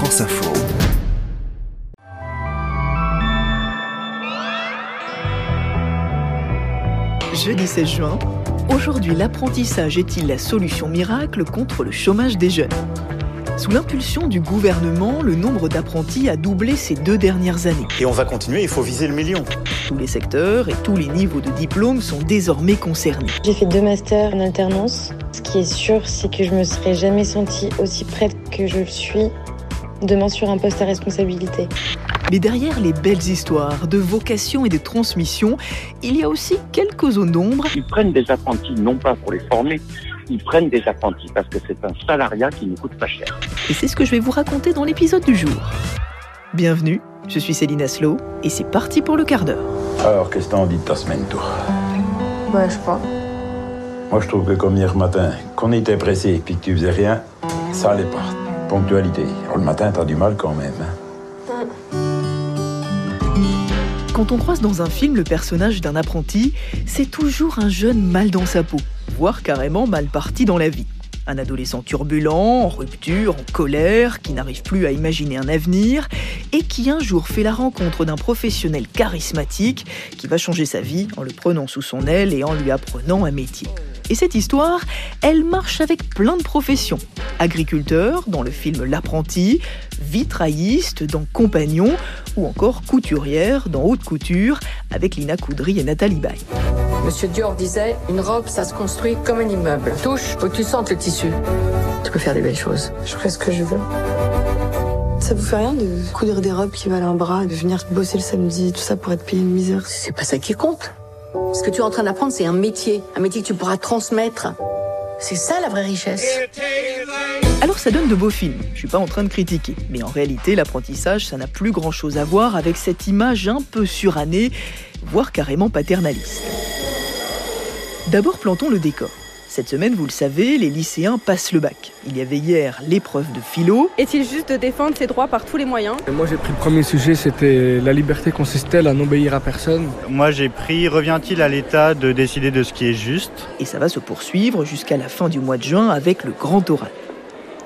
France Info. Jeudi 16 juin, aujourd'hui l'apprentissage est-il la solution miracle contre le chômage des jeunes? Sous l'impulsion du gouvernement, le nombre d'apprentis a doublé ces deux dernières années. Et on va continuer, il faut viser le million. Tous les secteurs et tous les niveaux de diplômes sont désormais concernés. J'ai fait deux masters en alternance. Ce qui est sûr, c'est que je me serais jamais sentie aussi prête que je le suis demain sur un poste à responsabilité. Mais derrière les belles histoires de vocation et de transmission, il y a aussi quelques zones d'ombre. Ils prennent des apprentis non pas pour les former, ils prennent des apprentis parce que c'est un salariat qui ne coûte pas cher. Et c'est ce que je vais vous raconter dans l'épisode du jour. Bienvenue, je suis Céline Aslo et c'est parti pour le quart d'heure. Alors, qu'est-ce que t'en dis de ta semaine, toi? Ouais, je crois. Moi, je trouve que comme hier matin, qu'on était pressé et que tu faisais rien, ça allait pas. Alors, le matin, t'as du mal quand même. hein. Quand on croise dans un film le personnage d'un apprenti, c'est toujours un jeune mal dans sa peau, voire carrément mal parti dans la vie. Un adolescent turbulent, en rupture, en colère, qui n'arrive plus à imaginer un avenir et qui un jour fait la rencontre d'un professionnel charismatique qui va changer sa vie en le prenant sous son aile et en lui apprenant un métier. Et cette histoire, elle marche avec plein de professions. Agriculteur dans le film L'apprenti, vitrailliste dans Compagnon ou encore couturière dans Haute Couture avec Lina Coudry et Nathalie Baye. Monsieur Dior disait, une robe, ça se construit comme un immeuble. Touche, faut que tu sentes le tissu. Tu peux faire des belles choses. Je ferai ce que je veux. Ça vous fait rien de coudre des robes qui valent un bras, de venir bosser le samedi, tout ça pour être payé une misère? C'est pas ça qui compte. Ce que tu es en train d'apprendre, c'est un métier. Un métier que tu pourras transmettre. C'est ça la vraie richesse. Alors ça donne de beaux films, je suis pas en train de critiquer, mais en réalité l'apprentissage ça n'a plus grand chose à voir avec cette image un peu surannée, voire carrément paternaliste. D'abord plantons le décor. Cette semaine, vous le savez, les lycéens passent le bac. Il y avait hier l'épreuve de philo, Est-il juste de défendre ses droits par tous les moyens? Moi j'ai pris le premier sujet, c'était la liberté consiste-t-elle à n'obéir à personne? Moi j'ai pris revient-il à l'État de décider de ce qui est juste? Et ça va se poursuivre jusqu'à la fin du mois de juin avec le grand oral.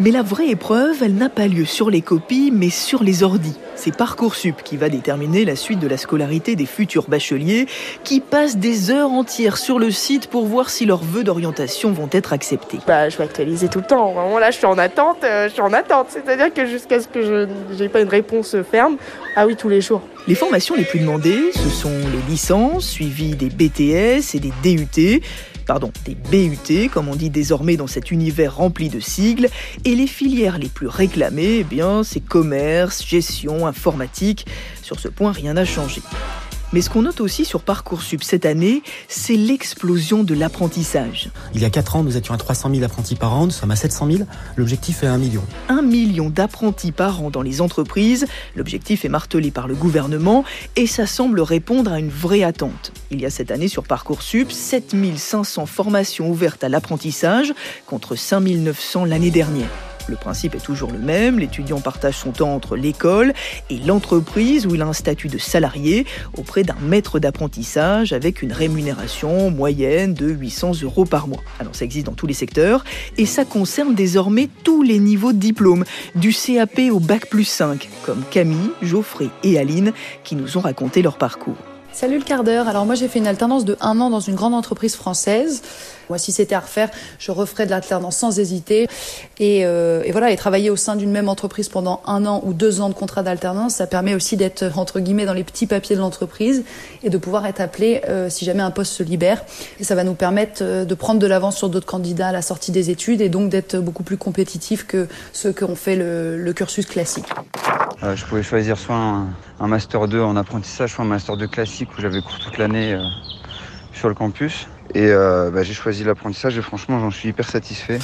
Mais la vraie épreuve, elle n'a pas lieu sur les copies, mais sur les ordis. C'est Parcoursup qui va déterminer la suite de la scolarité des futurs bacheliers qui passent des heures entières sur le site pour voir si leurs vœux d'orientation vont être acceptés. Bah, je vais actualiser tout le temps. Vraiment, là, je suis en attente. euh, je suis en attente. C'est-à-dire que jusqu'à ce que je n'ai pas une réponse ferme, ah oui, tous les jours. Les formations les plus demandées, ce sont les licences, suivies des BTS et des DUT, pardon, des BUT, comme on dit désormais dans cet univers rempli de sigles, et les filières les plus réclamées, eh bien, c'est commerce, gestion, informatique. Sur ce point, rien n'a changé. Mais ce qu'on note aussi sur Parcoursup cette année, c'est l'explosion de l'apprentissage. Il y a 4 ans, nous étions à 300 000 apprentis par an, nous sommes à 700 000. L'objectif est 1 million. Un million d'apprentis par an dans les entreprises. L'objectif est martelé par le gouvernement et ça semble répondre à une vraie attente. Il y a cette année sur Parcoursup 7500 formations ouvertes à l'apprentissage contre 5900 l'année dernière. Le principe est toujours le même, l'étudiant partage son temps entre l'école et l'entreprise où il a un statut de salarié auprès d'un maître d'apprentissage avec une rémunération moyenne de 800 euros par mois. Alors ça existe dans tous les secteurs et ça concerne désormais tous les niveaux de diplôme, du CAP au bac plus 5, comme Camille, Geoffrey et Aline qui nous ont raconté leur parcours. Salut le quart d'heure. Alors moi j'ai fait une alternance de un an dans une grande entreprise française. Moi si c'était à refaire, je referais de l'alternance sans hésiter. Et, euh, et voilà, et travailler au sein d'une même entreprise pendant un an ou deux ans de contrat d'alternance, ça permet aussi d'être entre guillemets dans les petits papiers de l'entreprise et de pouvoir être appelé euh, si jamais un poste se libère. Et ça va nous permettre euh, de prendre de l'avance sur d'autres candidats à la sortie des études et donc d'être beaucoup plus compétitifs que ceux qui ont fait le, le cursus classique. Euh, je pouvais choisir soit un, master 2 en apprentissage, soit un master 2 classique où j'avais cours toute l'année euh, sur le campus. Et euh, bah, j'ai choisi l'apprentissage et franchement j'en suis hyper satisfait.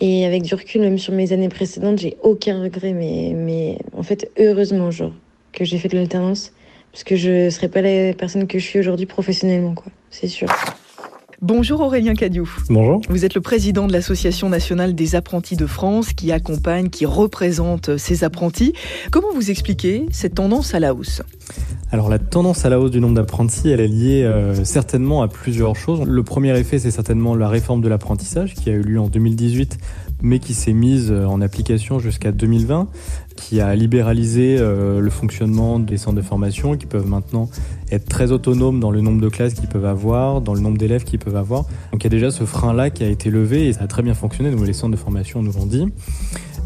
Et avec du recul, même sur mes années précédentes, j'ai aucun regret, mais, mais en fait, heureusement, que j'ai fait de l'alternance, parce que je serais pas la personne que je suis aujourd'hui professionnellement, quoi, c'est sûr. Bonjour Aurélien Cadiou. Bonjour. Vous êtes le président de l'Association nationale des apprentis de France qui accompagne, qui représente ces apprentis. Comment vous expliquez cette tendance à la hausse? Alors la tendance à la hausse du nombre d'apprentis, elle est liée euh, certainement à plusieurs choses. Le premier effet, c'est certainement la réforme de l'apprentissage qui a eu lieu en 2018, mais qui s'est mise euh, en application jusqu'à 2020, qui a libéralisé euh, le fonctionnement des centres de formation, qui peuvent maintenant être très autonomes dans le nombre de classes qu'ils peuvent avoir, dans le nombre d'élèves qu'ils peuvent avoir. Donc il y a déjà ce frein-là qui a été levé et ça a très bien fonctionné, donc les centres de formation nous l'ont dit.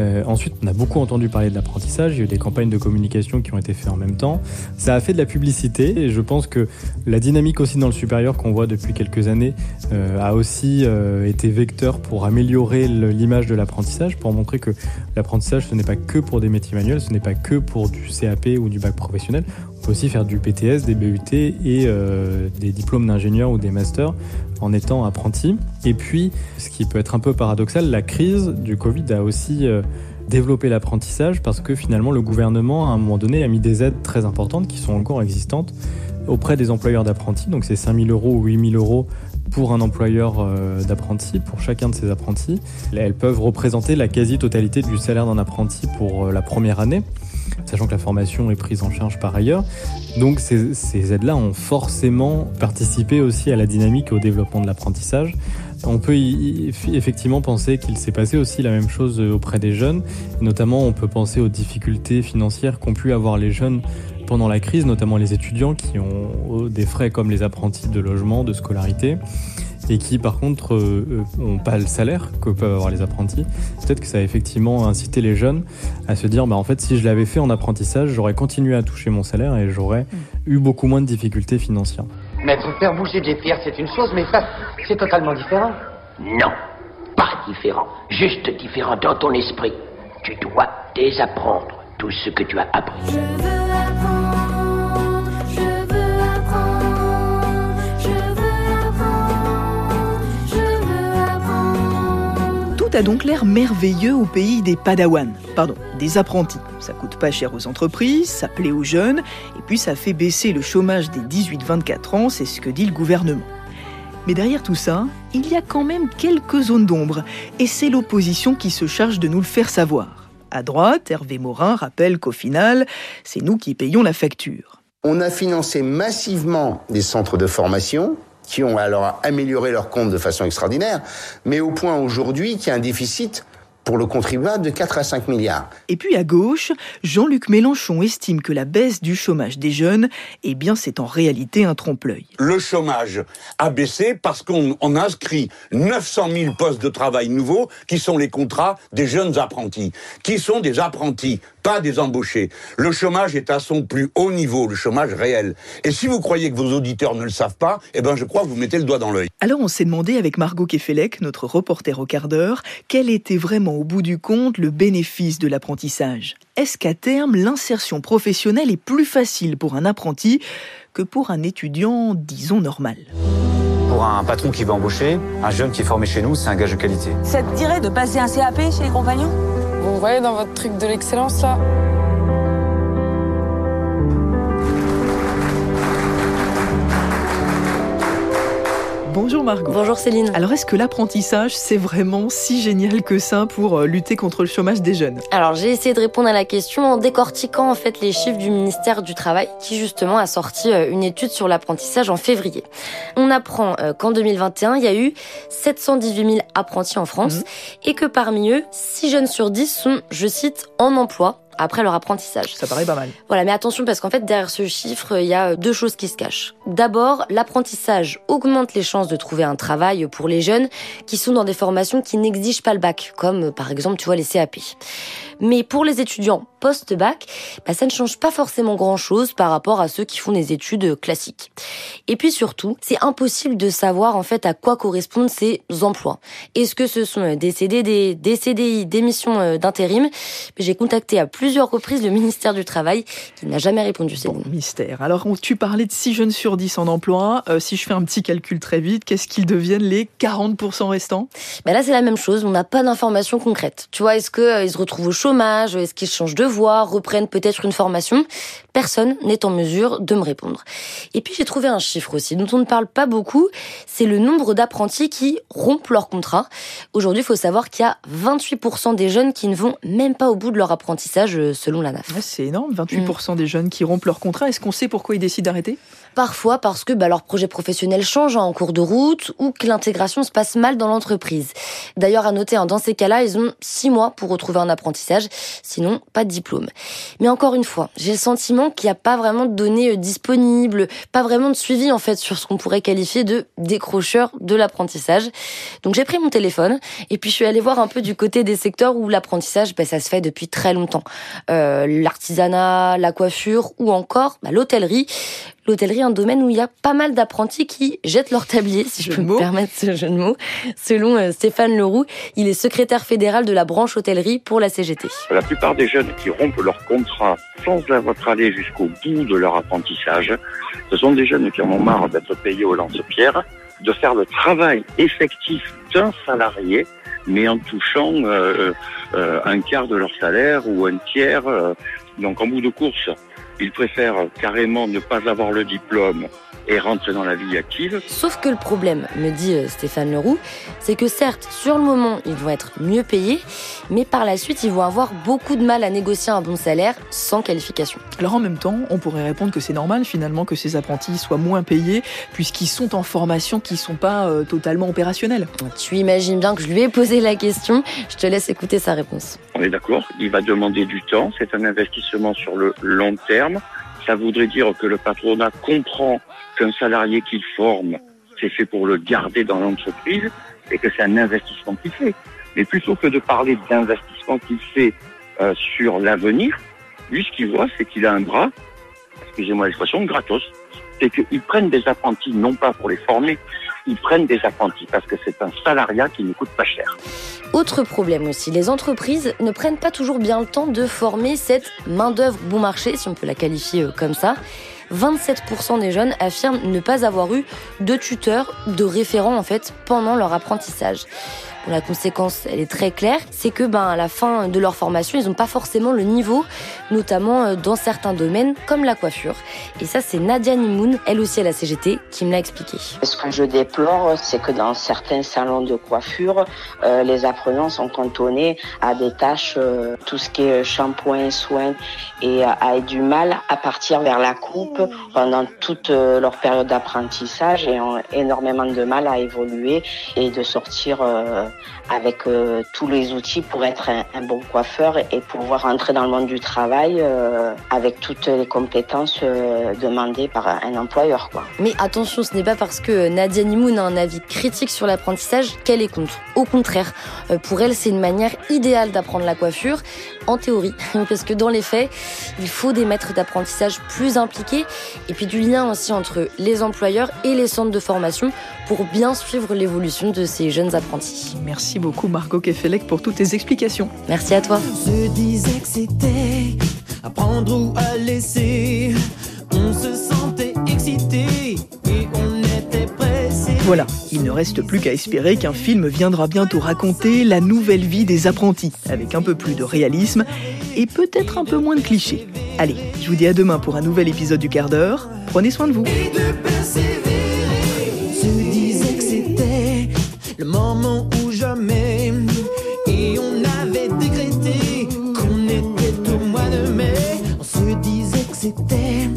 Euh, ensuite, on a beaucoup entendu parler de l'apprentissage. Il y a eu des campagnes de communication qui ont été faites en même temps. Ça a fait de la publicité et je pense que la dynamique aussi dans le supérieur qu'on voit depuis quelques années euh, a aussi euh, été vecteur pour améliorer l'image de l'apprentissage, pour montrer que l'apprentissage ce n'est pas que pour des métiers manuels, ce n'est pas que pour du CAP ou du bac professionnel. Peut aussi faire du PTS, des BUT et euh, des diplômes d'ingénieur ou des masters en étant apprenti. Et puis, ce qui peut être un peu paradoxal, la crise du Covid a aussi euh, développé l'apprentissage parce que finalement le gouvernement, à un moment donné, a mis des aides très importantes qui sont encore existantes auprès des employeurs d'apprentis. Donc c'est 5 000 euros ou 8 000 euros pour un employeur euh, d'apprenti, pour chacun de ses apprentis. Elles peuvent représenter la quasi-totalité du salaire d'un apprenti pour la première année sachant que la formation est prise en charge par ailleurs. Donc ces, aides-là ont forcément participé aussi à la dynamique et au développement de l'apprentissage. On peut effectivement penser qu'il s'est passé aussi la même chose auprès des jeunes. Notamment, on peut penser aux difficultés financières qu'ont pu avoir les jeunes pendant la crise, notamment les étudiants qui ont des frais comme les apprentis de logement, de scolarité et qui par contre n'ont euh, pas le salaire que peuvent avoir les apprentis. Peut-être que ça a effectivement incité les jeunes à se dire bah, en fait si je l'avais fait en apprentissage, j'aurais continué à toucher mon salaire et j'aurais mm. eu beaucoup moins de difficultés financières. Maître, faire bouger des pierres c'est une chose, mais ça c'est totalement différent. Non, pas différent, juste différent dans ton esprit. Tu dois désapprendre tout ce que tu as appris. A donc l'air merveilleux au pays des padawans, pardon, des apprentis. Ça coûte pas cher aux entreprises, ça plaît aux jeunes, et puis ça fait baisser le chômage des 18-24 ans, c'est ce que dit le gouvernement. Mais derrière tout ça, il y a quand même quelques zones d'ombre, et c'est l'opposition qui se charge de nous le faire savoir. À droite, Hervé Morin rappelle qu'au final, c'est nous qui payons la facture. On a financé massivement des centres de formation, qui ont alors amélioré leur compte de façon extraordinaire, mais au point aujourd'hui qu'il y a un déficit pour le contribuable de 4 à 5 milliards. Et puis à gauche, Jean-Luc Mélenchon estime que la baisse du chômage des jeunes, eh bien, c'est en réalité un trompe-l'œil. Le chômage a baissé parce qu'on inscrit 900 000 postes de travail nouveaux qui sont les contrats des jeunes apprentis, qui sont des apprentis pas des embauchés. Le chômage est à son plus haut niveau, le chômage réel. Et si vous croyez que vos auditeurs ne le savent pas, eh ben je crois que vous mettez le doigt dans l'œil. Alors on s'est demandé avec Margot Kefelec, notre reporter au quart d'heure, quel était vraiment au bout du compte le bénéfice de l'apprentissage. Est-ce qu'à terme, l'insertion professionnelle est plus facile pour un apprenti que pour un étudiant, disons, normal? Pour un patron qui veut embaucher, un jeune qui est formé chez nous, c'est un gage de qualité. Ça te dirait de passer un CAP chez les compagnons? Vous voyez dans votre truc de l'excellence là? Bonjour Margot. Bonjour Céline. Alors est-ce que l'apprentissage, c'est vraiment si génial que ça pour euh, lutter contre le chômage des jeunes? Alors j'ai essayé de répondre à la question en décortiquant en fait les chiffres du ministère du Travail qui justement a sorti euh, une étude sur l'apprentissage en février. On apprend euh, qu'en 2021, il y a eu 718 000 apprentis en France mmh. et que parmi eux, 6 jeunes sur 10 sont, je cite, en emploi après leur apprentissage. Ça paraît pas mal. Voilà, mais attention parce qu'en fait derrière ce chiffre, il y a deux choses qui se cachent. D'abord, l'apprentissage augmente les chances de trouver un travail pour les jeunes qui sont dans des formations qui n'exigent pas le bac, comme par exemple, tu vois, les CAP. Mais pour les étudiants post-bac, bah, ça ne change pas forcément grand-chose par rapport à ceux qui font des études classiques. Et puis surtout, c'est impossible de savoir en fait à quoi correspondent ces emplois. Est-ce que ce sont des CDD, des CDI, des missions euh, d'intérim? J'ai contacté à plusieurs reprises le ministère du Travail qui n'a jamais répondu. Bon, mystère. Alors, tu parlais de 6 jeunes sur 10 en emploi. Euh, si je fais un petit calcul très vite, qu'est-ce qu'ils deviennent les 40% restants? Bah Là, c'est la même chose. On n'a pas d'informations concrètes. Tu vois, est-ce qu'ils euh, se retrouvent au chômage Est-ce qu'ils changent de voie Reprennent peut-être une formation? Personne n'est en mesure de me répondre. Et puis j'ai trouvé un chiffre aussi dont on ne parle pas beaucoup, c'est le nombre d'apprentis qui rompent leur contrat. Aujourd'hui, il faut savoir qu'il y a 28% des jeunes qui ne vont même pas au bout de leur apprentissage euh, selon la NAF. c'est énorme, 28% des jeunes qui rompent leur contrat. Est-ce qu'on sait pourquoi ils décident d'arrêter? Parfois parce que bah, leur projet professionnel change en cours de route ou que l'intégration se passe mal dans l'entreprise. D'ailleurs, à noter, hein, dans ces cas-là, ils ont six mois pour retrouver un apprentissage, sinon pas de diplôme. Mais encore une fois, j'ai le sentiment qu'il n'y a pas vraiment de données euh, disponibles, pas vraiment de suivi en fait sur ce qu'on pourrait qualifier de décrocheur de l'apprentissage. Donc j'ai pris mon téléphone et puis je suis allée voir un peu du côté des secteurs où l'apprentissage, bah, ça se fait depuis très longtemps. Euh, L'artisanat, la coiffure ou encore bah, l'hôtellerie l'hôtellerie un domaine où il y a pas mal d'apprentis qui jettent leur tablier, si je peux me permettre ce jeu de mots. Selon euh, Stéphane Leroux, il est secrétaire fédéral de la branche hôtellerie pour la CGT. La plupart des jeunes qui rompent leur contrat sans avoir allé jusqu'au bout de leur apprentissage, ce sont des jeunes qui en ont marre d'être payés au lance-pierre, de faire le travail effectif d'un salarié, mais en touchant euh, euh, un quart de leur salaire ou un tiers. donc en bout de course, ils préfèrent carrément ne pas avoir le diplôme et rentrer dans la vie active. Sauf que le problème, me dit euh, Stéphane Leroux, c'est que certes, sur le moment, ils vont être mieux payés, mais par la suite, ils vont avoir beaucoup de mal à négocier un bon salaire sans qualification. Alors en même temps, on pourrait répondre que c'est normal finalement que ces apprentis soient moins payés puisqu'ils sont en formation qui sont pas euh, totalement opérationnels. Tu imagines bien que je lui ai posé la question, je te laisse écouter sa réponse. On est d'accord, il va demander du temps, c'est un investissement sur le long terme. Ça voudrait dire que le patronat comprend qu'un salarié qu'il forme, c'est fait pour le garder dans l'entreprise et que c'est un investissement qu'il fait. Mais plutôt que de parler d'investissement qu'il fait euh, sur l'avenir, lui, ce qu'il voit, c'est qu'il a un bras, excusez-moi l'expression, gratos. C'est qu'ils prennent des apprentis, non pas pour les former, ils prennent des apprentis parce que c'est un salariat qui ne coûte pas cher. Autre problème aussi, les entreprises ne prennent pas toujours bien le temps de former cette main-d'œuvre bon marché, si on peut la qualifier euh, comme ça. 27% des jeunes affirment ne pas avoir eu de tuteur, de référent en fait pendant leur apprentissage la conséquence, elle est très claire, c'est que ben à la fin de leur formation, ils n'ont pas forcément le niveau, notamment euh, dans certains domaines comme la coiffure. Et ça, c'est Nadia Nimoun, elle aussi à la CGT, qui me l'a expliqué. Ce que je déplore, c'est que dans certains salons de coiffure, euh, les apprenants sont cantonnés à des tâches, euh, tout ce qui est shampoing, soins, et a du mal à partir vers la coupe pendant toute leur période d'apprentissage et ont énormément de mal à évoluer et de sortir avec euh, tous les outils pour être un, bon coiffeur et pouvoir entrer dans le monde du travail euh, avec toutes les compétences euh, demandées par un employeur. Mais attention, ce n'est pas parce que Nadia Nimoun a un avis critique sur l'apprentissage qu'elle est contre. Au contraire, pour elle, c'est une manière idéale d'apprendre la coiffure, en théorie, parce que dans les faits, il faut des maîtres d'apprentissage plus impliqués et puis du lien aussi entre les employeurs et les centres de formation pour bien suivre l'évolution de ces jeunes apprentis. Merci beaucoup Margot Kefelec pour toutes tes explications. Merci à toi. Je disais que c'était apprendre ou à laisser. On se sentait excité et on était pressé. Voilà, il ne reste plus qu'à espérer qu'un film viendra bientôt raconter la nouvelle vie des apprentis, avec un peu plus de réalisme et peut-être un peu moins de clichés. Allez, je vous dis à demain pour un nouvel épisode du quart d'heure. Prenez soin de vous. le moment où Et on avait décrété qu'on était au mois de mai. On se disait que c'était